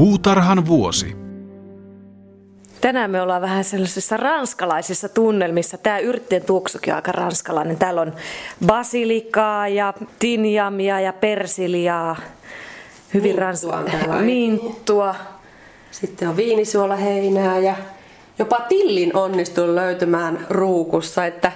Puutarhan vuosi. Tänään me ollaan vähän sellaisissa ranskalaisissa tunnelmissa. Tämä yrttien tuoksukin on aika ranskalainen. Täällä on basilikaa ja tinjamia ja persiliaa. Hyvin ranskalainen. Minttua. Sitten on viinisuolaheinää ja jopa tillin onnistun löytymään ruukussa, että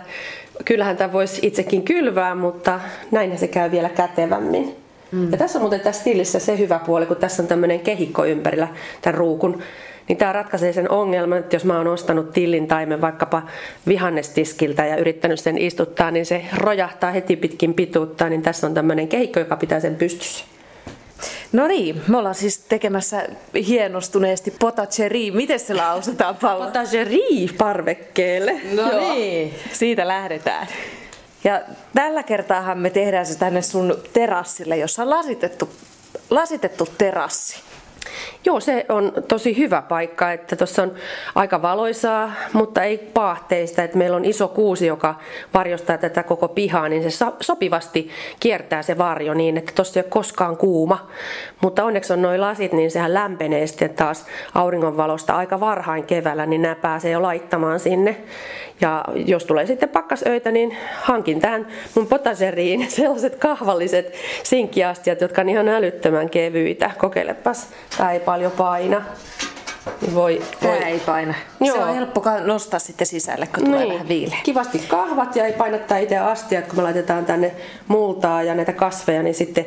kyllähän tämä voisi itsekin kylvää, mutta näinhän se käy vielä kätevämmin. Mm. Ja tässä on muuten tässä tillissä se hyvä puoli, kun tässä on tämmöinen kehikko ympärillä tämän ruukun, niin tämä ratkaisee sen ongelman, että jos mä oon ostanut tillin taimen vaikkapa vihannestiskiltä ja yrittänyt sen istuttaa, niin se rojahtaa heti pitkin pituutta, niin tässä on tämmöinen kehikko, joka pitää sen pystyssä. No niin, me ollaan siis tekemässä hienostuneesti potagerie. Miten se lausutaan, Paula? Potagerie parvekkeelle. No Joo. niin, siitä lähdetään. Ja tällä kertaahan me tehdään se tänne sun terassille, jossa on lasitettu, lasitettu terassi. Joo, se on tosi hyvä paikka, että tuossa on aika valoisaa, mutta ei paahteista. Että meillä on iso kuusi, joka varjostaa tätä koko pihaa, niin se sopivasti kiertää se varjo niin, että tuossa ei ole koskaan kuuma. Mutta onneksi on noin lasit, niin sehän lämpenee sitten taas auringonvalosta aika varhain keväällä, niin nämä pääsee jo laittamaan sinne. Ja jos tulee sitten pakkasöitä, niin hankin tähän mun potaseriin sellaiset kahvalliset sinkkiastiat, jotka on ihan älyttömän kevyitä. Kokeilepas, tää ei paljon paina. Niin voi, voi. Tämä ei paina. Joo. Se on helppo nostaa sitten sisälle, kun tulee niin. vähän viileä. Kivasti kahvat ja ei painattaa itse astiat, kun me laitetaan tänne multaa ja näitä kasveja, niin sitten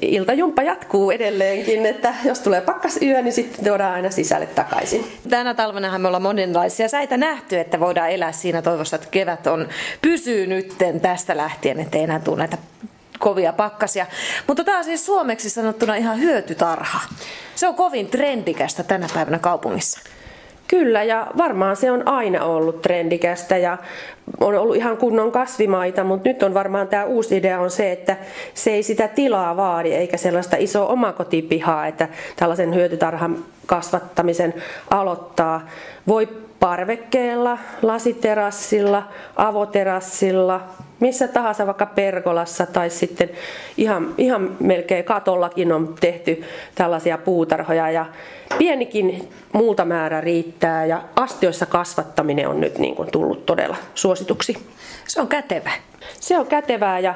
iltajumppa jatkuu edelleenkin, että jos tulee pakkasyö, niin sitten tuodaan aina sisälle takaisin. Tänä talvenahan me ollaan monenlaisia säitä nähty, että voidaan elää siinä toivossa, että kevät on pysyy nytten tästä lähtien, ettei enää tule näitä kovia pakkasia. Mutta tämä on siis suomeksi sanottuna ihan hyötytarha. Se on kovin trendikästä tänä päivänä kaupungissa. Kyllä, ja varmaan se on aina ollut trendikästä ja on ollut ihan kunnon kasvimaita, mutta nyt on varmaan tämä uusi idea on se, että se ei sitä tilaa vaadi eikä sellaista isoa omakotipihaa, että tällaisen hyötytarhan kasvattamisen aloittaa. Voi parvekkeella, lasiterassilla, avoterassilla, missä tahansa vaikka perkolassa tai sitten ihan, ihan melkein katollakin on tehty tällaisia puutarhoja ja pienikin muuta määrä riittää ja astioissa kasvattaminen on nyt niin kuin tullut todella suosituksi. Se on kätevä. Se on kätevää ja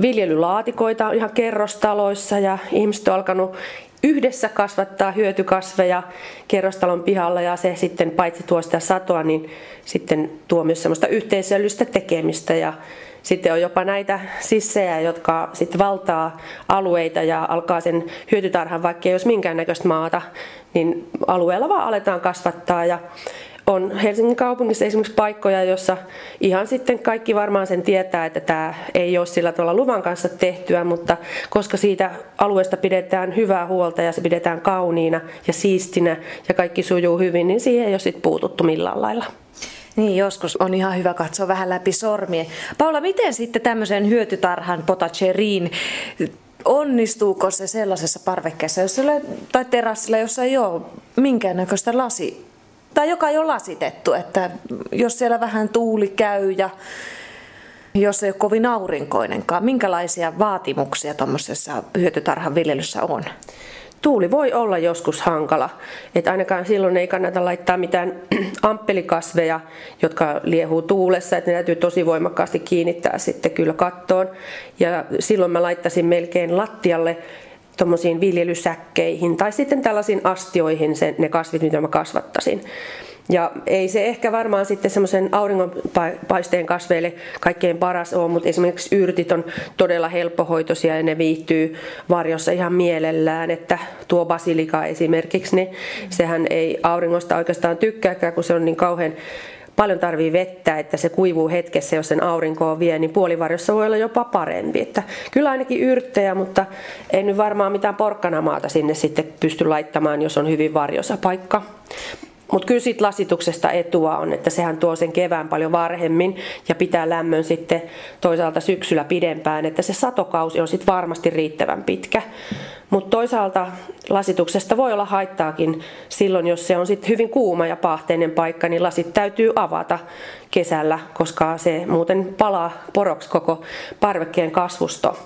viljelylaatikoita on ihan kerrostaloissa ja ihmiset on alkanut yhdessä kasvattaa hyötykasveja kerrostalon pihalla ja se sitten paitsi tuo sitä satoa, niin sitten tuo myös semmoista yhteisöllistä tekemistä. Ja sitten on jopa näitä sissejä, jotka sitten valtaa alueita ja alkaa sen hyötytarhan, vaikka ei olisi minkäännäköistä maata, niin alueella vaan aletaan kasvattaa. Ja on Helsingin kaupungissa esimerkiksi paikkoja, jossa ihan sitten kaikki varmaan sen tietää, että tämä ei ole sillä tavalla luvan kanssa tehtyä, mutta koska siitä alueesta pidetään hyvää huolta ja se pidetään kauniina ja siistinä ja kaikki sujuu hyvin, niin siihen ei ole sitten puututtu millään lailla. Niin, joskus on ihan hyvä katsoa vähän läpi sormien. Paula, miten sitten tämmöisen hyötytarhan potageriin onnistuuko se sellaisessa parvekkeessa, jos ole, tai terassilla, jossa ei ole minkäännäköistä lasi, tai joka ei ole lasitettu, että jos siellä vähän tuuli käy ja jos ei ole kovin aurinkoinenkaan, minkälaisia vaatimuksia tuommoisessa hyötytarhan viljelyssä on? tuuli voi olla joskus hankala. Et ainakaan silloin ei kannata laittaa mitään amppelikasveja, jotka liehuu tuulessa, että ne täytyy tosi voimakkaasti kiinnittää sitten kyllä kattoon. Ja silloin mä laittaisin melkein lattialle tuommoisiin viljelysäkkeihin tai sitten tällaisiin astioihin sen, ne kasvit, mitä mä kasvattaisin. Ja ei se ehkä varmaan sitten semmoisen auringonpaisteen kasveille kaikkein paras ole, mutta esimerkiksi yrtit on todella helppohoitoisia ja ne viihtyy varjossa ihan mielellään, että tuo basilika esimerkiksi, niin sehän ei auringosta oikeastaan tykkääkään, kun se on niin kauhean paljon tarvii vettä, että se kuivuu hetkessä, jos sen aurinkoa vie, niin puolivarjossa voi olla jopa parempi. Että kyllä ainakin yrttejä, mutta ei nyt varmaan mitään porkkanamaata sinne sitten pysty laittamaan, jos on hyvin varjosa paikka. Mutta kyllä siitä lasituksesta etua on, että sehän tuo sen kevään paljon varhemmin ja pitää lämmön sitten toisaalta syksyllä pidempään, että se satokausi on sitten varmasti riittävän pitkä. Mutta toisaalta lasituksesta voi olla haittaakin silloin, jos se on sitten hyvin kuuma ja pahteinen paikka, niin lasit täytyy avata kesällä, koska se muuten palaa poroksi koko parvekkeen kasvusto.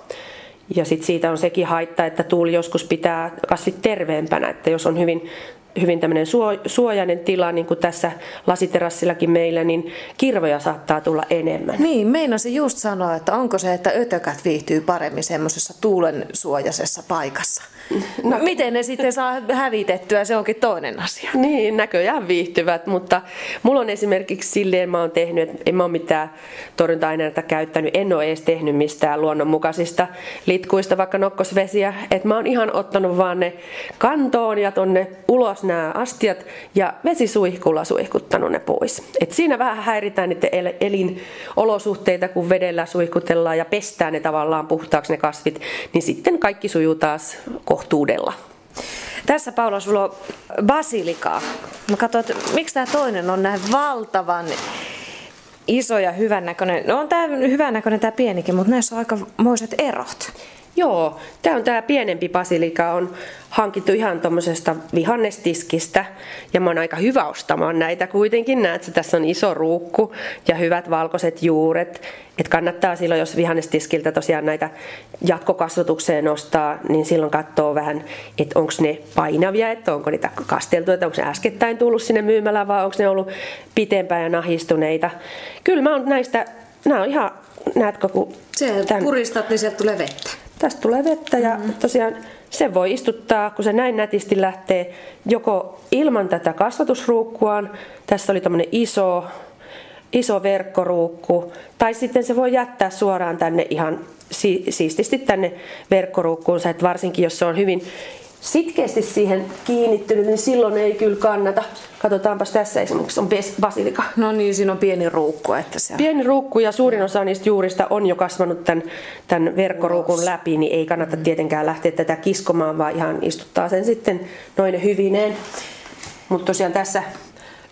Ja sitten siitä on sekin haitta, että tuuli joskus pitää kasvit terveempänä, että jos on hyvin hyvin tämmöinen suojainen tila, niin kuin tässä lasiterassillakin meillä, niin kirvoja saattaa tulla enemmän. Niin, meinasin just sanoa, että onko se, että ötökät viihtyy paremmin semmoisessa tuulen suojaisessa paikassa. No, miten ne sitten saa hävitettyä, se onkin toinen asia. Niin, näköjään viihtyvät, mutta mulla on esimerkiksi silleen mä oon tehnyt, että en mä ole mitään torjunta-aineita käyttänyt, en ole edes tehnyt mistään luonnonmukaisista litkuista, vaikka nokkosvesiä, että mä oon ihan ottanut vaan ne kantoon ja tonne ulos nämä astiat ja vesisuihkulla suihkuttanut ne pois. Et siinä vähän häiritään niiden elinolosuhteita, kun vedellä suihkutellaan ja pestään ne tavallaan puhtaaksi ne kasvit, niin sitten kaikki sujuu taas kohtuudella. Tässä Paula, sulla on basilikaa. Mä katsoin, että miksi tämä toinen on näin valtavan iso ja hyvännäköinen. No on tämä hyvännäköinen tämä pienikin, mutta näissä on aika moiset erot. Joo, tämä on tämä pienempi basilika, on hankittu ihan tuommoisesta vihannestiskistä ja mä oon aika hyvä ostamaan näitä kuitenkin. Näet, että tässä on iso ruukku ja hyvät valkoiset juuret. Et kannattaa silloin, jos vihannestiskiltä tosiaan näitä jatkokasvatukseen nostaa, niin silloin katsoo vähän, että onko ne painavia, että onko niitä kasteltu, että onko ne äskettäin tullut sinne myymälään vai onko ne ollut pitempään ja nahistuneita. Kyllä mä oon näistä, nämä on ihan, näetkö kun... Se tämän... puristat, niin sieltä tulee vettä. Tästä tulee vettä ja mm-hmm. tosiaan se voi istuttaa, kun se näin nätisti lähtee joko ilman tätä kasvatusruukkuaan, tässä oli tämmöinen iso, iso verkkoruukku, tai sitten se voi jättää suoraan tänne ihan siististi tänne verkkoruukkuunsa, että varsinkin jos se on hyvin sitkeästi siihen kiinnittynyt, niin silloin ei kyllä kannata. Katsotaanpas tässä esimerkiksi on basilika. No niin, siinä on pieni ruukku. Että se... Pieni ruukku ja suurin osa niistä juurista on jo kasvanut tämän, tämän verkkoruukun läpi, niin ei kannata mm. tietenkään lähteä tätä kiskomaan, vaan ihan istuttaa sen sitten noin hyvineen. Mutta tosiaan tässä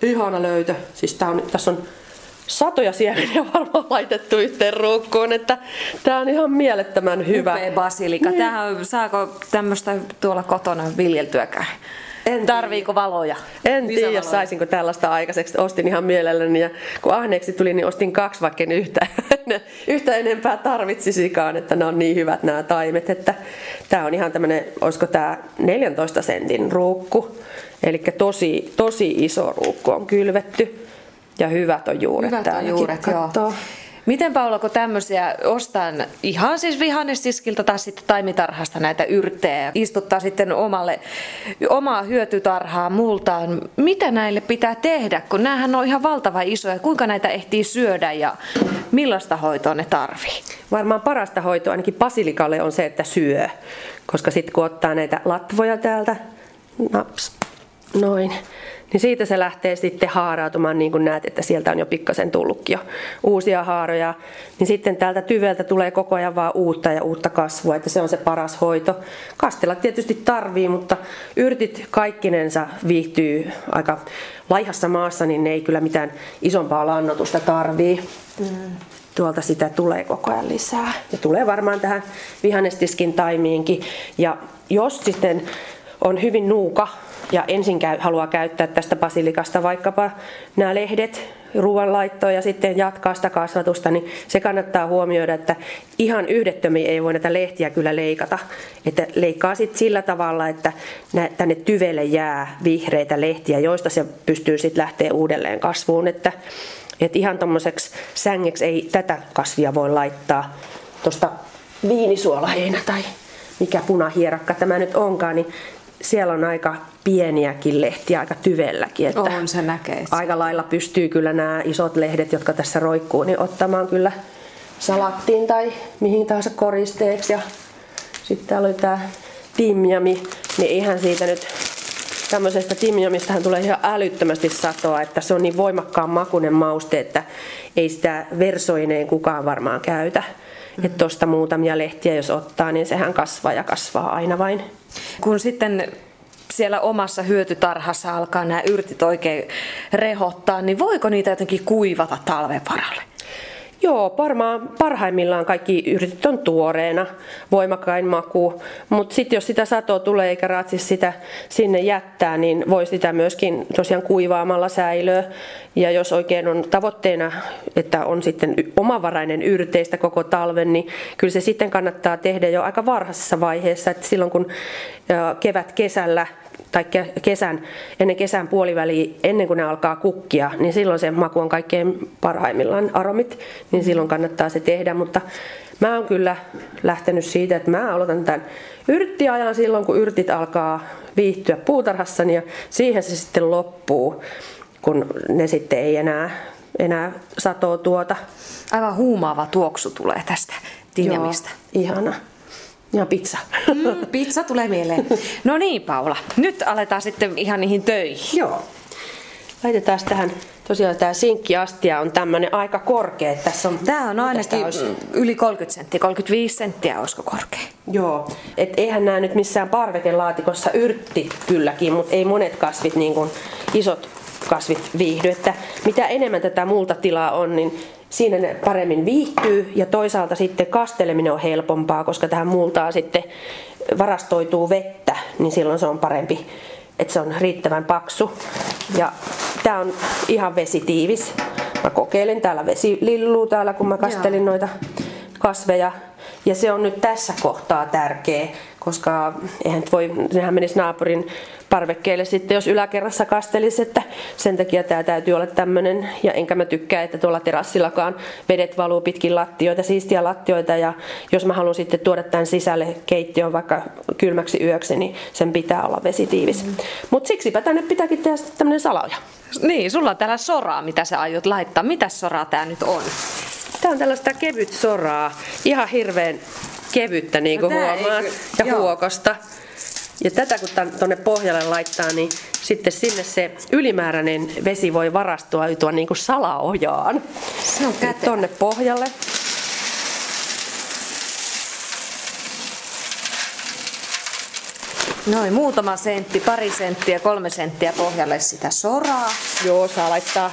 ihana löytö. Siis tää on, tässä on satoja siemeniä varmaan laitettu yhteen ruukkuun, että tämä on ihan mielettömän hyvä. Upea basilika. Niin. Tämähän, saako tämmöistä tuolla kotona viljeltyäkään? En Tarviiko valoja? En tiedä, saisinko tällaista aikaiseksi. Ostin ihan mielelläni ja kun ahneeksi tuli, niin ostin kaksi, vaikka en yhtä, yhtä enempää tarvitsisikaan, että ne on niin hyvät nämä taimet. Että tämä on ihan tämmöinen, olisiko tämä 14 sentin ruukku, eli tosi, tosi iso ruukku on kylvetty. Ja hyvät on juuret hyvät on juuret, joo. Miten Paula, kun tämmöisiä ostan ihan siis vihannestiskiltä tai sitten taimitarhasta näitä yrttejä istuttaa sitten omalle, omaa hyötytarhaa multaan, mitä näille pitää tehdä, kun näähän on ihan valtava isoja, kuinka näitä ehtii syödä ja millaista hoitoa ne tarvii? Varmaan parasta hoitoa ainakin basilikalle on se, että syö, koska sitten kun ottaa näitä latvoja täältä, naps, noin, niin siitä se lähtee sitten haarautumaan, niin kuin näet, että sieltä on jo pikkasen tullutkin jo uusia haaroja. Niin sitten täältä tyveltä tulee koko ajan vaan uutta ja uutta kasvua, että se on se paras hoito. Kastella tietysti tarvii, mutta yrtit kaikkinensa viihtyy aika laihassa maassa, niin ne ei kyllä mitään isompaa lannotusta tarvii. Mm tuolta sitä tulee koko ajan lisää. Ja tulee varmaan tähän vihannestiskin taimiinkin. Ja jos sitten on hyvin nuuka ja ensin käy, haluaa käyttää tästä basilikasta vaikkapa nämä lehdet ruoanlaittoon ja sitten jatkaa sitä kasvatusta, niin se kannattaa huomioida, että ihan yhdettömiä ei voi näitä lehtiä kyllä leikata. Että leikkaa sitten sillä tavalla, että tänne tyvelle jää vihreitä lehtiä, joista se pystyy sitten lähteä uudelleen kasvuun. Että, että ihan tuommoiseksi sängeksi ei tätä kasvia voi laittaa tuosta viinisuolaheinä tai mikä punahierakka tämä nyt onkaan, niin siellä on aika pieniäkin lehtiä, aika tyvelläkin. Että on, se näkee. Aika lailla pystyy kyllä nämä isot lehdet, jotka tässä roikkuu, niin ottamaan kyllä salattiin tai mihin tahansa koristeeksi. Ja sitten täällä oli tämä timjami, niin eihän siitä nyt tämmöisestä timjamistahan tulee ihan älyttömästi satoa, että se on niin voimakkaan makunen mauste, että ei sitä versoineen kukaan varmaan käytä. Mm-hmm. Että tuosta muutamia lehtiä jos ottaa, niin sehän kasvaa ja kasvaa aina vain. Kun sitten siellä omassa hyötytarhassa alkaa nämä yrtit oikein rehottaa, niin voiko niitä jotenkin kuivata talven varalle? Joo, varmaan parhaimmillaan kaikki yrtit on tuoreena, voimakkain maku, mutta sitten jos sitä satoa tulee eikä ratsi sitä sinne jättää, niin voi sitä myöskin tosiaan kuivaamalla säilöä. Ja jos oikein on tavoitteena, että on sitten omavarainen yrteistä koko talven, niin kyllä se sitten kannattaa tehdä jo aika varhaisessa vaiheessa, että silloin kun kevät kesällä tai kesän, ennen kesän puoliväliä, ennen kuin ne alkaa kukkia, niin silloin se maku on kaikkein parhaimmillaan aromit, niin silloin kannattaa se tehdä, mutta mä oon kyllä lähtenyt siitä, että mä aloitan tämän yrttiajan silloin, kun yrtit alkaa viihtyä puutarhassani ja siihen se sitten loppuu, kun ne sitten ei enää, enää satoa tuota. Aivan huumaava tuoksu tulee tästä tinjamista. Joo, ihana. Ja pizza. Mm, pizza tulee mieleen. No niin, Paula. Nyt aletaan sitten ihan niihin töihin. Joo. Laitetaan tähän, tosiaan tämä sinkkiastia on tämmöinen aika korkea. Tässä on, tämä on ainakin olisi? yli 30 senttiä, 35 senttiä olisiko korkea. Joo, et eihän nämä nyt missään parvekelaatikossa yrtti kylläkin, mutta ei monet kasvit, niin kuin isot kasvit viihdy. Että mitä enemmän tätä multatilaa on, niin siinä ne paremmin viihtyy ja toisaalta sitten kasteleminen on helpompaa, koska tähän multaan sitten varastoituu vettä, niin silloin se on parempi, että se on riittävän paksu. Ja tämä on ihan vesitiivis. Mä kokeilin täällä vesililluu täällä, kun mä kastelin Joo. noita kasveja. Ja se on nyt tässä kohtaa tärkeä, koska eihän voi, nehän menisi naapurin parvekkeelle sitten, jos yläkerrassa kastelisi, että sen takia tämä täytyy olla tämmöinen, ja enkä mä tykkää, että tuolla terassillakaan vedet valuu pitkin lattioita, siistiä lattioita, ja jos mä haluan sitten tuoda tämän sisälle keittiön vaikka kylmäksi yöksi, niin sen pitää olla vesitiivis. Mm. Mutta siksipä tänne pitääkin tehdä tämmöinen salaoja. Niin, sulla on täällä soraa, mitä sä aiot laittaa. Mitä soraa tää nyt on? Tää on tällaista kevyt soraa, ihan hirveän kevyttä niin kuin no, huomaat, ja Joo. huokosta. Ja tätä kun tuonne pohjalle laittaa, niin sitten sinne se ylimääräinen vesi voi varastoitua niin kuin salaojaan. Se on kätevä. Tuonne pohjalle. Noin muutama sentti, pari senttiä, kolme senttiä pohjalle sitä soraa. Joo, saa laittaa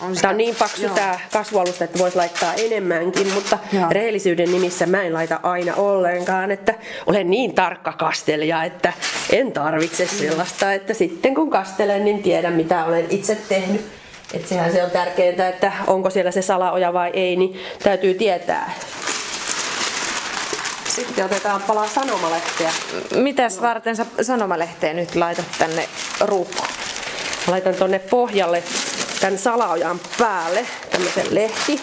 on sitä... Tämä on niin paksu Joo. tämä kasvualusta, että voisi laittaa enemmänkin, mutta Joo. rehellisyyden nimissä mä en laita aina ollenkaan, että olen niin tarkka kastelija, että en tarvitse sellaista, että sitten kun kastelen, niin tiedän mitä olen itse tehnyt. Että sehän se on tärkeintä, että onko siellä se salaoja vai ei, niin täytyy tietää. Sitten otetaan pala sanomalehteä. Mitäs no. varten sä sanomalehteen nyt laitat tänne ruukkoon? Laitan tonne pohjalle tämän salaojan päälle tämmöisen lehti,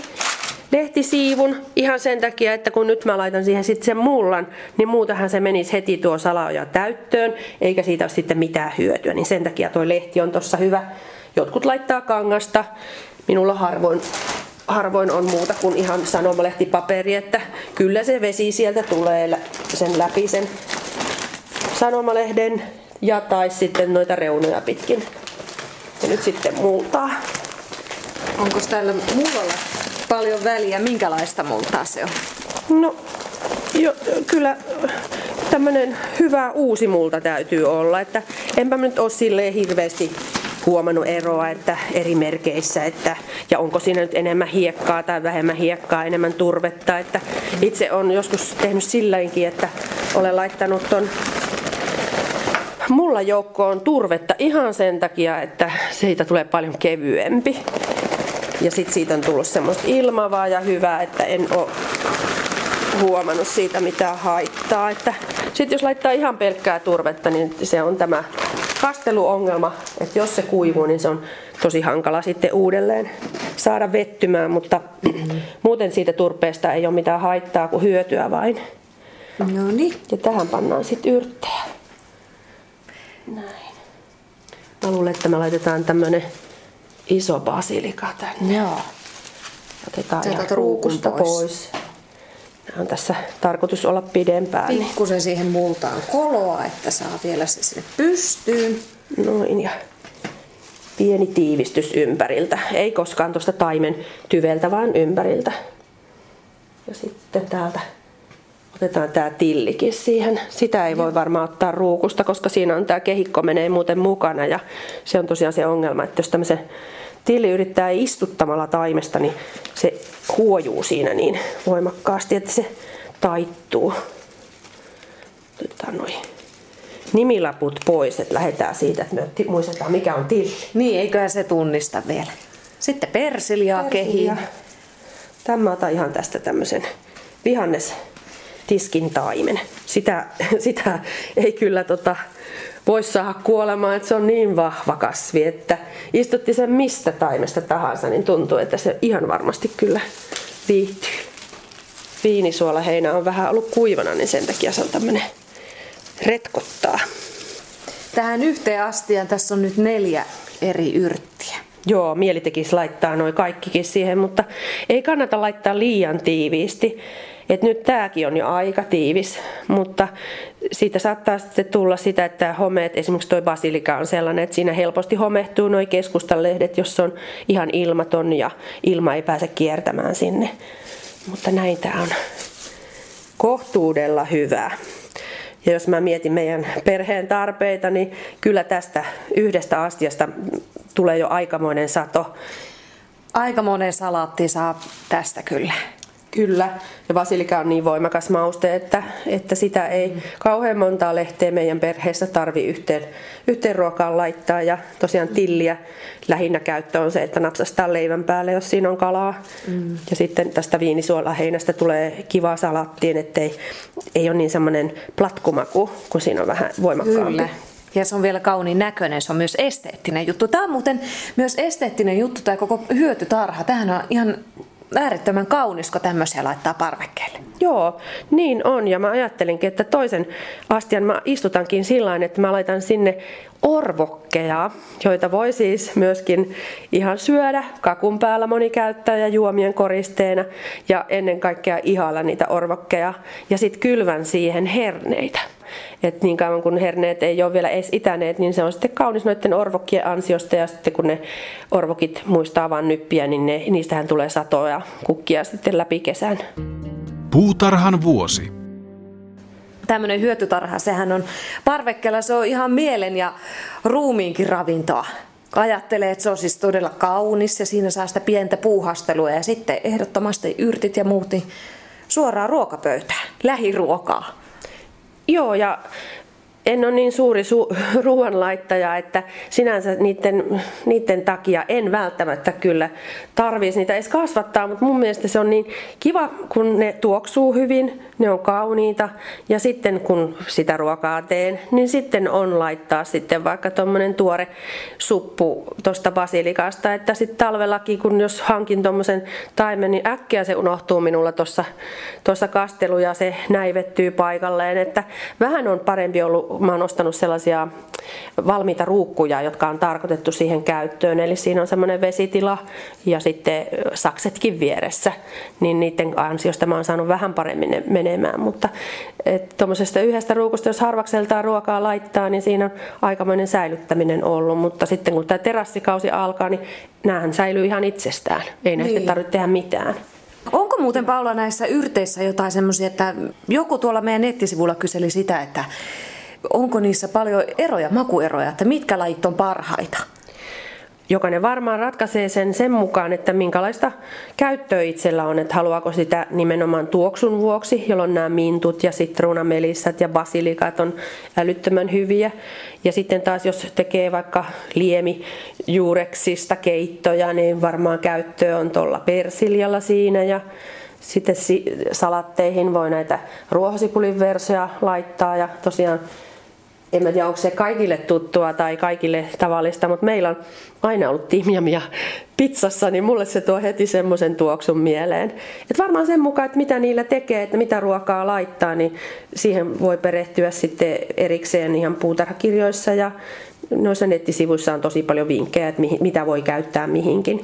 lehtisiivun ihan sen takia, että kun nyt mä laitan siihen sitten sen mullan, niin muutahan se menisi heti tuo salaoja täyttöön, eikä siitä ole sitten mitään hyötyä, niin sen takia tuo lehti on tossa hyvä. Jotkut laittaa kangasta, minulla harvoin, harvoin on muuta kuin ihan sanomalehtipaperi, että kyllä se vesi sieltä tulee sen läpi sen sanomalehden ja tai sitten noita reunoja pitkin. Ja nyt sitten multaa. Onko täällä mullalla paljon väliä? Minkälaista multaa se on? No, jo, kyllä tämmöinen hyvä uusi multa täytyy olla. Että enpä nyt ole silleen hirveästi huomannut eroa että eri merkeissä, että, ja onko siinä nyt enemmän hiekkaa tai vähemmän hiekkaa, enemmän turvetta. Että itse on joskus tehnyt silläkin, että olen laittanut ton mulla joukkoon turvetta ihan sen takia, että siitä tulee paljon kevyempi. Ja sitten siitä on tullut semmoista ilmavaa ja hyvää, että en ole huomannut siitä mitään haittaa. Että sitten jos laittaa ihan pelkkää turvetta, niin se on tämä kasteluongelma, että jos se kuivuu, niin se on tosi hankala sitten uudelleen saada vettymään, mutta mm-hmm. muuten siitä turpeesta ei ole mitään haittaa kuin hyötyä vain. No niin. Ja tähän pannaan sitten yrttejä. Näin. Mä luulen, että me laitetaan tämmönen iso basilika tänne. Joo. Otetaan ihan ruukusta pois. pois. Nämä on tässä tarkoitus olla pidempään. Pikkusen siihen multaan koloa, että saa vielä se sinne pystyyn. Noin ja pieni tiivistys ympäriltä. Ei koskaan tuosta taimen tyveltä, vaan ympäriltä. Ja sitten täältä Otetaan tämä tillikin siihen. Sitä ei voi varmaan ottaa ruukusta, koska siinä on tämä kehikko menee muuten mukana ja se on tosiaan se ongelma, että jos tämmöisen tilli yrittää istuttamalla taimesta, niin se huojuu siinä niin voimakkaasti, että se taittuu. Otetaan noin nimilaput pois, että lähdetään siitä, että me muistetaan mikä on tilli. Niin, eiköhän se tunnista vielä. Sitten persiljaa kehiin. Tämä otan ihan tästä tämmöisen vihannes tiskin taimen. Sitä, sitä ei kyllä tota, voi saada kuolemaan, että se on niin vahva kasvi, että istutti sen mistä taimesta tahansa, niin tuntuu, että se ihan varmasti kyllä viihtyy. Viinisuolaheinä on vähän ollut kuivana, niin sen takia se on tämmöinen retkottaa. Tähän yhteen astiaan tässä on nyt neljä eri yrttiä. Joo, mieli tekisi laittaa noin kaikkikin siihen, mutta ei kannata laittaa liian tiiviisti. Et nyt tämäkin on jo aika tiivis, mutta siitä saattaa sitten tulla sitä, että homeet, esimerkiksi tuo basilika on sellainen, että siinä helposti homehtuu nuo keskustalehdet, jos on ihan ilmaton ja ilma ei pääse kiertämään sinne. Mutta näin tämä on kohtuudella hyvä. Ja jos mä mietin meidän perheen tarpeita, niin kyllä tästä yhdestä astiasta tulee jo aikamoinen sato. Aika monen salaatti saa tästä kyllä. Kyllä, ja basilika on niin voimakas mauste, että, että sitä ei kauhean montaa lehteä meidän perheessä tarvi yhteen, yhteen ruokaan laittaa. Ja tosiaan tilliä lähinnä käyttö on se, että napsastaa leivän päälle, jos siinä on kalaa. Mm. Ja sitten tästä viinisuolaheinästä tulee kiva salattiin, ettei ei ole niin semmoinen platkumaku, kun siinä on vähän voimakkaampi. Kyllä. Ja se on vielä kauniin näköinen, se on myös esteettinen juttu. Tämä on muuten myös esteettinen juttu, tämä koko hyötytarha. Tähän on ihan äärettömän kaunis, kun tämmöisiä laittaa parvekkeelle. Joo, niin on. Ja mä ajattelinkin, että toisen astian mä istutankin sillä että mä laitan sinne orvokkeja, joita voi siis myöskin ihan syödä. Kakun päällä moni käyttää ja juomien koristeena. Ja ennen kaikkea ihailla niitä orvokkeja. Ja sitten kylvän siihen herneitä. Et niin kauan kun herneet ei ole vielä edes itäneet, niin se on sitten kaunis noiden orvokkien ansiosta. Ja sitten kun ne orvokit muistaa vain nyppiä, niin ne, niistähän tulee satoja kukkia sitten läpi kesän. Puutarhan vuosi. Tämmöinen hyötytarha, sehän on parvekkeella, se on ihan mielen ja ruumiinkin ravintoa. Ajattelee, että se on siis todella kaunis ja siinä saa sitä pientä puuhastelua ja sitten ehdottomasti yrtit ja muut niin suoraan ruokapöytään, lähiruokaa. Joo, ja en ole niin suuri su- ruoanlaittaja, että sinänsä niiden, niiden takia en välttämättä kyllä tarvitsisi niitä edes kasvattaa, mutta mun mielestä se on niin kiva, kun ne tuoksuu hyvin, ne on kauniita ja sitten kun sitä ruokaa teen, niin sitten on laittaa sitten vaikka tuommoinen tuore suppu tuosta basilikasta, että sitten talvellakin, kun jos hankin tuommoisen taimen, niin äkkiä se unohtuu minulla tuossa kastelu ja se näivettyy paikalleen, että vähän on parempi ollut mä oon ostanut sellaisia valmiita ruukkuja, jotka on tarkoitettu siihen käyttöön. Eli siinä on semmoinen vesitila ja sitten saksetkin vieressä, niin niiden ansiosta mä oon saanut vähän paremmin menemään. Mutta tuommoisesta yhdestä ruukusta, jos harvakseltaan ruokaa laittaa, niin siinä on aikamoinen säilyttäminen ollut. Mutta sitten kun tämä terassikausi alkaa, niin näähän säilyy ihan itsestään. Ei näistä niin. tarvitse tehdä mitään. Onko muuten Paula näissä yrteissä jotain semmoisia, että joku tuolla meidän nettisivulla kyseli sitä, että onko niissä paljon eroja, makueroja, että mitkä lajit on parhaita? Jokainen varmaan ratkaisee sen sen mukaan, että minkälaista käyttöä itsellä on, että haluaako sitä nimenomaan tuoksun vuoksi, jolloin nämä mintut ja sitruunamelissat ja basilikat on älyttömän hyviä. Ja sitten taas jos tekee vaikka liemi juureksista keittoja, niin varmaan käyttöä on tuolla persiljalla siinä ja sitten salatteihin voi näitä ruohosipulin versoja laittaa ja tosiaan en mä tiedä onko se kaikille tuttua tai kaikille tavallista, mutta meillä on aina ollut timjamia pizzassa, niin mulle se tuo heti semmoisen tuoksun mieleen. Et varmaan sen mukaan, että mitä niillä tekee, että mitä ruokaa laittaa, niin siihen voi perehtyä sitten erikseen ihan puutarhakirjoissa ja noissa nettisivuissa on tosi paljon vinkkejä, että mitä voi käyttää mihinkin.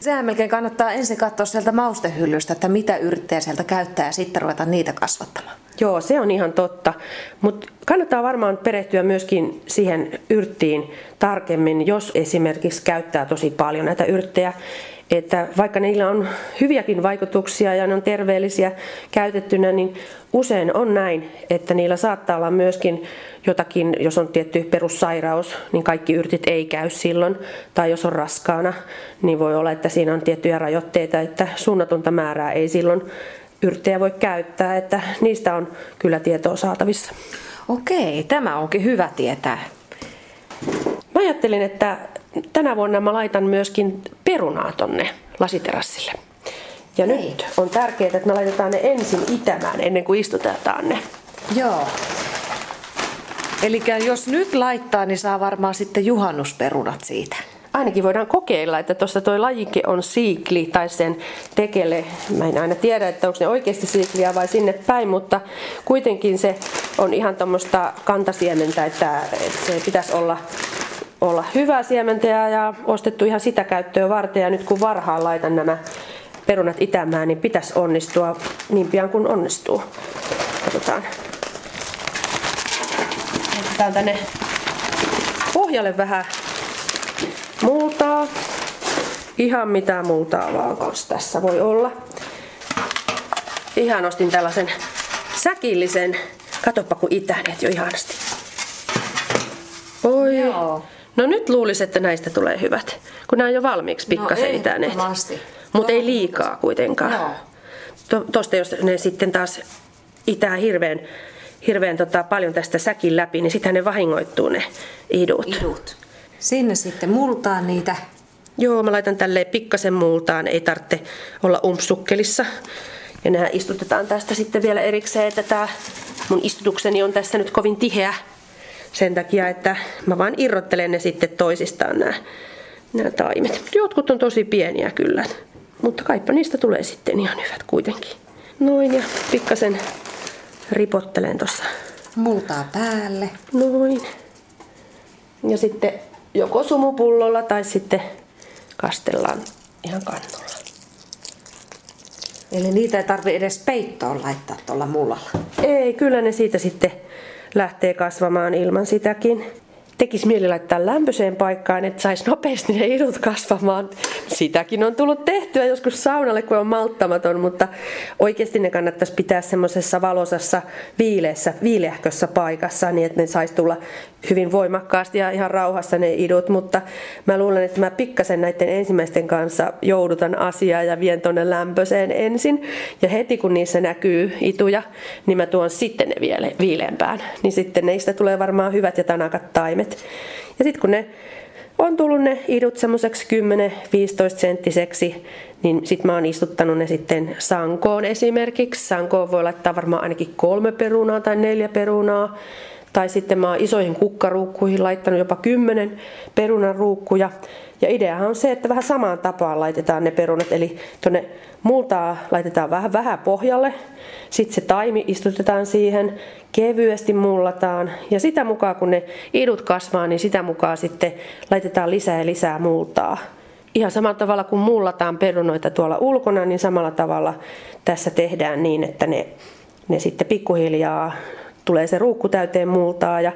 Sehän melkein kannattaa ensin katsoa sieltä maustehyllystä, että mitä yrttejä sieltä käyttää ja sitten ruveta niitä kasvattamaan. Joo, se on ihan totta. Mutta kannattaa varmaan perehtyä myöskin siihen yrttiin tarkemmin, jos esimerkiksi käyttää tosi paljon näitä yrttejä. Että vaikka niillä on hyviäkin vaikutuksia ja ne on terveellisiä käytettynä, niin usein on näin, että niillä saattaa olla myöskin jotakin, jos on tietty perussairaus, niin kaikki yrtit ei käy silloin. Tai jos on raskaana, niin voi olla, että siinä on tiettyjä rajoitteita, että suunnatonta määrää ei silloin yrttejä voi käyttää, että niistä on kyllä tietoa saatavissa. Okei, tämä onkin hyvä tietää. Mä ajattelin, että tänä vuonna mä laitan myöskin perunaa tonne lasiterassille. Ja Hei. nyt on tärkeää, että me laitetaan ne ensin itämään ennen kuin istutetaan ne. Joo. Eli jos nyt laittaa, niin saa varmaan sitten juhannusperunat siitä ainakin voidaan kokeilla, että tuossa toi lajike on siikli tai sen tekele. Mä en aina tiedä, että onko ne oikeasti siikliä vai sinne päin, mutta kuitenkin se on ihan tuommoista kantasiementä, että, että se pitäisi olla olla hyvää siementä ja ostettu ihan sitä käyttöä varten. Ja nyt kun varhaan laitan nämä perunat itämään, niin pitäisi onnistua niin pian kuin onnistuu. Katsotaan. Otetaan tänne pohjalle vähän multaa. Ihan mitä multaa vaan tässä voi olla. Ihan ostin tällaisen säkillisen. Katoppa kun itäneet jo ihanasti. Oi. Joo. No nyt luulisi, että näistä tulee hyvät, kun nämä on jo valmiiksi pikkasen no, itäneet. Mutta ei liikaa kuitenkaan. Tuosta jos ne sitten taas itää hirveän, hirveän tota, paljon tästä säkin läpi, niin sitten ne vahingoittuu ne idut. idut. Sinne sitten multaan niitä. Joo, mä laitan tälleen pikkasen multaan, ei tarvitse olla umpsukkelissa. Ja nämä istutetaan tästä sitten vielä erikseen, että tämä mun istutukseni on tässä nyt kovin tiheä. Sen takia, että mä vaan irrottelen ne sitten toisistaan nämä, nämä taimet. Jotkut on tosi pieniä kyllä, mutta kaipa niistä tulee sitten ihan hyvät kuitenkin. Noin ja pikkasen ripottelen tuossa. Multaa päälle. Noin. Ja sitten joko sumupullolla tai sitten kastellaan ihan kannulla. Eli niitä ei tarvi edes peittoon laittaa tuolla mullalla? Ei, kyllä ne siitä sitten lähtee kasvamaan ilman sitäkin tekisi mieli laittaa lämpöiseen paikkaan, että saisi nopeasti ne idut kasvamaan. Sitäkin on tullut tehtyä joskus saunalle, kun on malttamaton, mutta oikeasti ne kannattaisi pitää semmoisessa valosassa viileessä, viileähkössä paikassa, niin että ne saisi tulla hyvin voimakkaasti ja ihan rauhassa ne idut, mutta mä luulen, että mä pikkasen näiden ensimmäisten kanssa joudutan asiaa ja vien tonne lämpöiseen ensin. Ja heti kun niissä näkyy ituja, niin mä tuon sitten ne viileämpään. Niin sitten neistä tulee varmaan hyvät ja tanakat taimet. Ja sitten kun ne on tullut ne idut semmoiseksi 10-15 senttiseksi, niin sitten mä oon istuttanut ne sitten sankoon esimerkiksi. Sankoon voi laittaa varmaan ainakin kolme perunaa tai neljä perunaa. Tai sitten mä oon isoihin kukkaruukkuihin laittanut jopa kymmenen perunan ruukkuja. Ja ideahan on se, että vähän samaan tapaan laitetaan ne perunat. Eli tuonne multaa laitetaan vähän, vähän pohjalle. Sitten se taimi istutetaan siihen, kevyesti mullataan. Ja sitä mukaan kun ne idut kasvaa, niin sitä mukaan sitten laitetaan lisää ja lisää multaa. Ihan samalla tavalla kuin mullataan perunoita tuolla ulkona, niin samalla tavalla tässä tehdään niin, että ne, ne sitten pikkuhiljaa tulee se ruukku täyteen multaa ja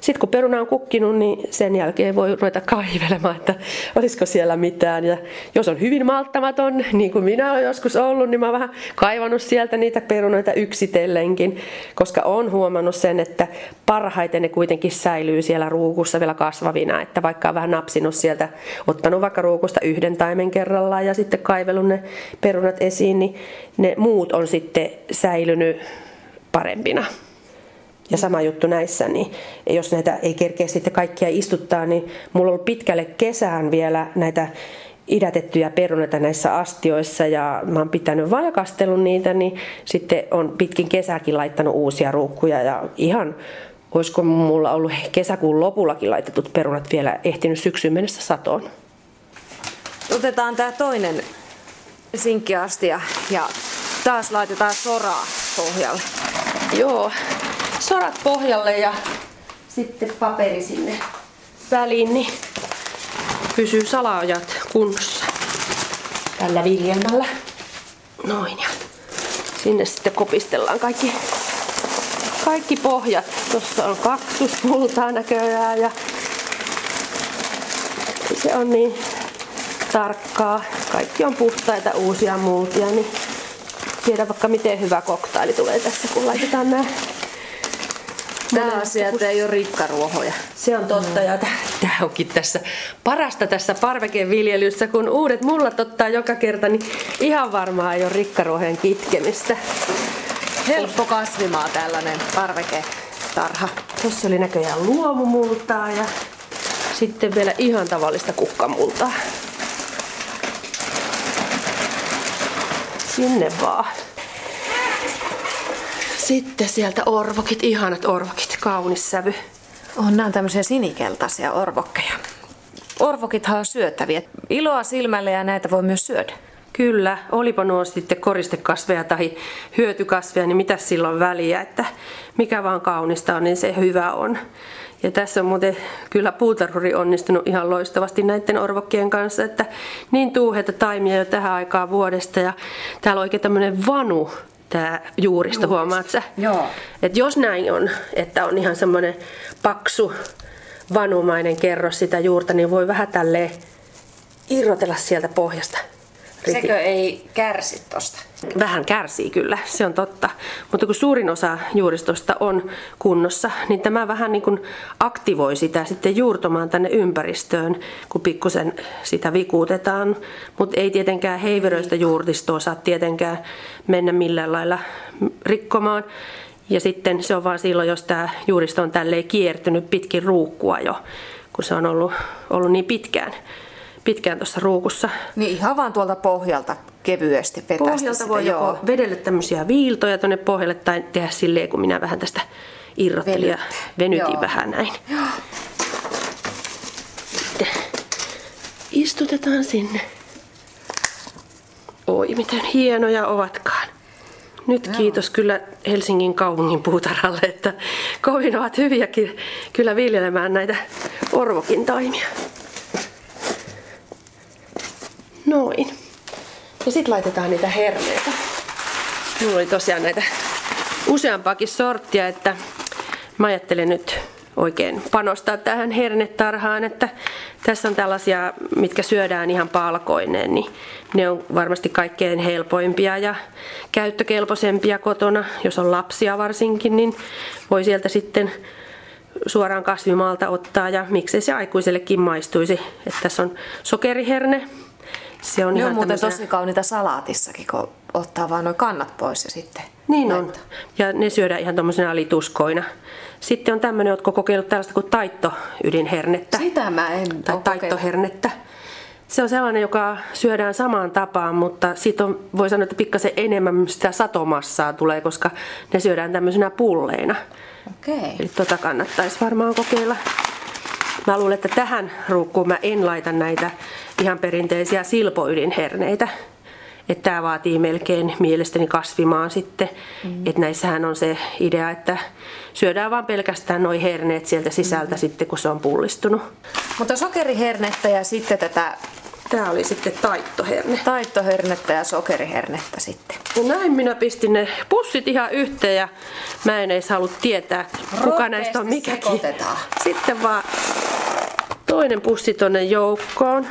sitten kun peruna on kukkinut, niin sen jälkeen voi ruveta kaivelemaan, että olisiko siellä mitään. Ja jos on hyvin malttamaton, niin kuin minä olen joskus ollut, niin mä oon vähän kaivannut sieltä niitä perunoita yksitellenkin, koska on huomannut sen, että parhaiten ne kuitenkin säilyy siellä ruukussa vielä kasvavina. Että vaikka on vähän napsinut sieltä, ottanut vaikka ruukusta yhden taimen kerrallaan ja sitten kaivellut ne perunat esiin, niin ne muut on sitten säilynyt parempina. Ja sama juttu näissä, niin jos näitä ei kerkeä sitten kaikkia istuttaa, niin mulla on ollut pitkälle kesään vielä näitä idätettyjä perunoita näissä astioissa ja mä oon pitänyt vajakastellut niitä, niin sitten on pitkin kesäkin laittanut uusia ruukkuja ja ihan olisiko mulla ollut kesäkuun lopullakin laitetut perunat vielä ehtinyt syksyyn mennessä satoon. Otetaan tämä toinen sinkkiastia ja taas laitetaan soraa pohjalle. Joo, sorat pohjalle ja sitten paperi sinne väliin, niin pysyy salaojat kunnossa tällä viljelmällä. Noin ja sinne sitten kopistellaan kaikki kaikki pohjat. Tuossa on kaktusmultaa näköjään ja se on niin tarkkaa. Kaikki on puhtaita uusia multia, niin tiedä vaikka miten hyvä koktaili tulee tässä, kun laitetaan nämä Nämä asiat ei ole rikkaruohoja. Se on totta ja tämä onkin tässä parasta tässä parvekeviljelyssä, kun uudet mullat ottaa joka kerta, niin ihan varmaan ei ole rikkaruohojen kitkemistä. Helppo kasvimaa tällainen parveketarha. Tuossa oli näköjään luomumultaa ja sitten vielä ihan tavallista kukkamultaa. Sinne vaan. Sitten sieltä orvokit, ihanat orvokit, kaunis sävy. On nämä tämmöisiä sinikeltaisia orvokkeja. Orvokithan on syöttäviä. Iloa silmälle ja näitä voi myös syödä. Kyllä, olipa nuo sitten koristekasveja tai hyötykasveja, niin mitä silloin väliä, että mikä vaan kaunista on, niin se hyvä on. Ja tässä on muuten kyllä puutarhuri onnistunut ihan loistavasti näiden orvokkien kanssa, että niin tuuheita taimia jo tähän aikaan vuodesta ja täällä on oikein tämmöinen vanu tämä juuristo, huomaat sä? Joo. Et jos näin on, että on ihan semmoinen paksu vanumainen kerros sitä juurta, niin voi vähän tälleen irrotella sieltä pohjasta. Sekö ei kärsi tosta? Vähän kärsii kyllä, se on totta. Mutta kun suurin osa juuristosta on kunnossa, niin tämä vähän niin kuin aktivoi sitä sitten juurtomaan tänne ympäristöön, kun pikkusen sitä vikuutetaan. Mutta ei tietenkään heiveröistä juurtistoa saa tietenkään mennä millään lailla rikkomaan. Ja sitten se on vaan silloin, jos tämä juuristo on tälleen kiertynyt pitkin ruukkua jo, kun se on ollut, ollut niin pitkään pitkään tuossa ruukussa. Niin ihan vaan tuolta pohjalta kevyesti vetästä Pohjalta sitä, voi joo. joko vedellä tämmöisiä viiltoja tuonne pohjalle tai tehdä silleen, kun minä vähän tästä irrottelin ja venytin Joo. vähän näin. Sitten istutetaan sinne. Oi, miten hienoja ovatkaan. Nyt kiitos kyllä Helsingin kaupungin puutarhalle, että kovin ovat hyviäkin kyllä viljelemään näitä orvokin taimia. Noin. Ja sitten laitetaan niitä herneitä. Mulla oli tosiaan näitä useampaakin sorttia, että mä ajattelen nyt oikein panostaa tähän hernetarhaan, että tässä on tällaisia, mitkä syödään ihan palkoineen, niin ne on varmasti kaikkein helpoimpia ja käyttökelpoisempia kotona. Jos on lapsia varsinkin, niin voi sieltä sitten suoraan kasvimaalta ottaa ja miksei se aikuisellekin maistuisi. Että tässä on sokeriherne, se on Ne ihan on muuten tämmöisiä- tosi kauniita salaatissakin, kun ottaa vaan noin kannat pois ja sitten Niin on. laittaa. Ja ne syödään ihan tuommoisena alituskoina. Sitten on tämmöinen, ootko kokeillut tällaista kuin taittoydinhernettä? Sitä mä en Tai taittohernettä. Se on sellainen, joka syödään samaan tapaan, mutta siitä on, voi sanoa, että pikkasen enemmän sitä satomassaa tulee, koska ne syödään tämmöisenä pulleina. Okei. Eli tota kannattaisi varmaan kokeilla. Mä luulen, että tähän ruukkuun mä en laita näitä ihan perinteisiä silpoydinherneitä. Että tämä vaatii melkein mielestäni kasvimaan sitten. Mm. Että näissähän on se idea, että syödään vaan pelkästään noin herneet sieltä sisältä mm. sitten, kun se on pullistunut. Mutta sokerihernettä ja sitten tätä Tämä oli sitten taittoherne. taittohernettä ja sokerihernettä sitten. Ja näin minä pistin ne pussit ihan yhteen ja mä en edes halua tietää, kuka Rohkeasti näistä on mikäkin. sekoitetaan. Sitten vaan toinen pussi tonne joukkoon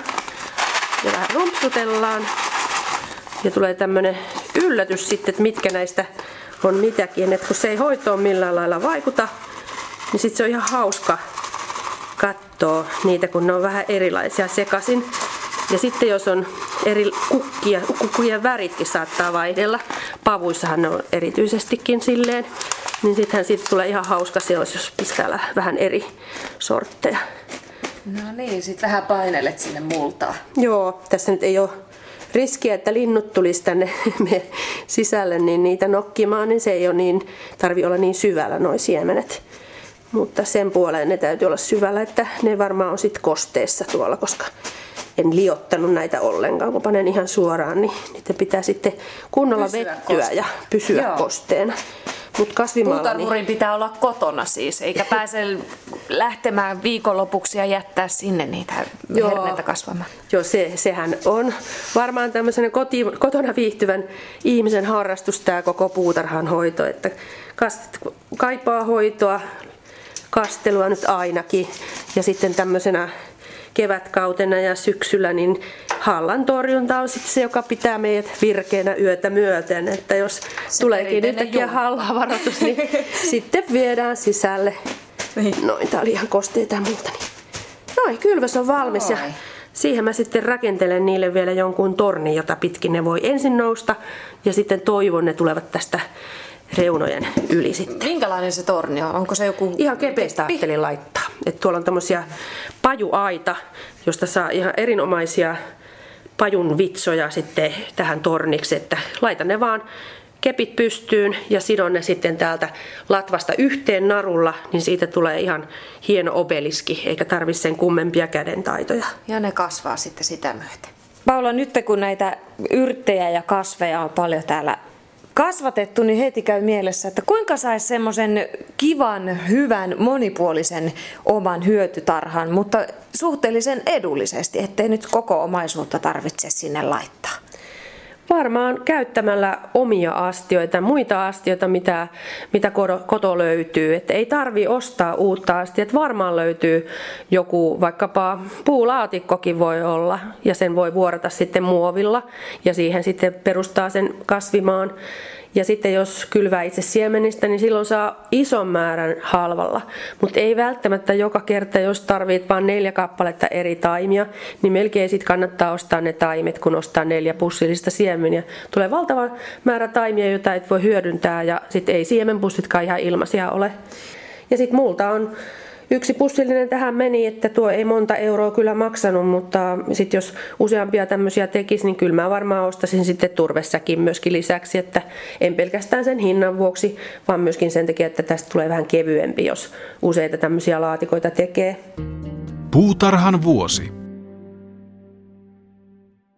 ja vähän rumpsutellaan. Ja tulee tämmönen yllätys sitten, että mitkä näistä on mitäkin. Et kun se ei hoitoon millään lailla vaikuta, niin sitten se on ihan hauska katsoa niitä, kun ne on vähän erilaisia sekaisin. Ja sitten jos on eri kukkia, kukkien väritkin saattaa vaihdella, pavuissahan ne on erityisestikin silleen, niin sittenhän siitä tulee ihan hauska seos, jos pistää vähän eri sortteja. No niin, sitten vähän painelet sinne multaa. Joo, tässä nyt ei ole riskiä, että linnut tulisi tänne sisälle, niin niitä nokkimaan, niin se ei ole niin, tarvi olla niin syvällä noin siemenet. Mutta sen puoleen ne täytyy olla syvällä, että ne varmaan on sitten kosteessa tuolla, koska en liottanut näitä ollenkaan. Kun panen ihan suoraan, niin niiden pitää sitten kunnolla Pysyä vettyä kosteena. ja pysyä Joo. kosteena. Mutta kasvimaalla... Puutarhurin niin... pitää olla kotona siis, eikä pääse lähtemään viikonlopuksi ja jättää sinne niitä Joo. herneitä kasvamaan. Joo, se, sehän on varmaan tämmöisen koti, kotona viihtyvän ihmisen harrastus tämä koko puutarhan hoito, että kastit kaipaa hoitoa, kastelua nyt ainakin. Ja sitten tämmöisenä kevätkautena ja syksyllä, niin hallan torjunta on sitten se, joka pitää meidät virkeänä yötä myöten. Että jos se tuleekin yhtäkkiä hallaa varoitus, niin sitten viedään sisälle. Niin. Noin, tää oli ihan kosteita ja muuta. Niin. Noin, kylväs on valmis Noin. ja siihen mä sitten rakentelen niille vielä jonkun tornin, jota pitkin ne voi ensin nousta ja sitten toivon ne tulevat tästä reunojen yli sitten. Minkälainen se torni on? Onko se joku... Ihan kepeistä ajattelin laittaa. Että tuolla on tämmöisiä pajuaita, josta saa ihan erinomaisia pajun vitsoja sitten tähän torniksi, että laitan ne vaan kepit pystyyn ja sidon ne sitten täältä latvasta yhteen narulla, niin siitä tulee ihan hieno obeliski, eikä tarvitse sen kummempia kädentaitoja. Ja ne kasvaa sitten sitä myöten. Paula, nyt kun näitä yrttejä ja kasveja on paljon täällä kasvatettu, niin heti käy mielessä, että kuinka saisi semmoisen kivan, hyvän, monipuolisen oman hyötytarhan, mutta suhteellisen edullisesti, ettei nyt koko omaisuutta tarvitse sinne laittaa. Varmaan käyttämällä omia astioita, muita astioita, mitä, mitä koto löytyy. Että ei tarvi ostaa uutta astiaa. Varmaan löytyy joku, vaikkapa puulaatikkokin voi olla, ja sen voi vuorata sitten muovilla, ja siihen sitten perustaa sen kasvimaan. Ja sitten jos kylvää itse siemenistä, niin silloin saa ison määrän halvalla. Mutta ei välttämättä joka kerta, jos tarvit vain neljä kappaletta eri taimia, niin melkein sitten kannattaa ostaa ne taimet, kun ostaa neljä pussillista siemeniä. Tulee valtava määrä taimia, joita et voi hyödyntää ja sitten ei siemenpussitkaan ihan ilmaisia ole. Ja sitten multa on Yksi pussillinen tähän meni, että tuo ei monta euroa kyllä maksanut, mutta sitten jos useampia tämmöisiä tekisi, niin kyllä mä varmaan ostaisin sitten turvessakin myöskin lisäksi, että en pelkästään sen hinnan vuoksi, vaan myöskin sen takia, että tästä tulee vähän kevyempi, jos useita tämmöisiä laatikoita tekee. Puutarhan vuosi.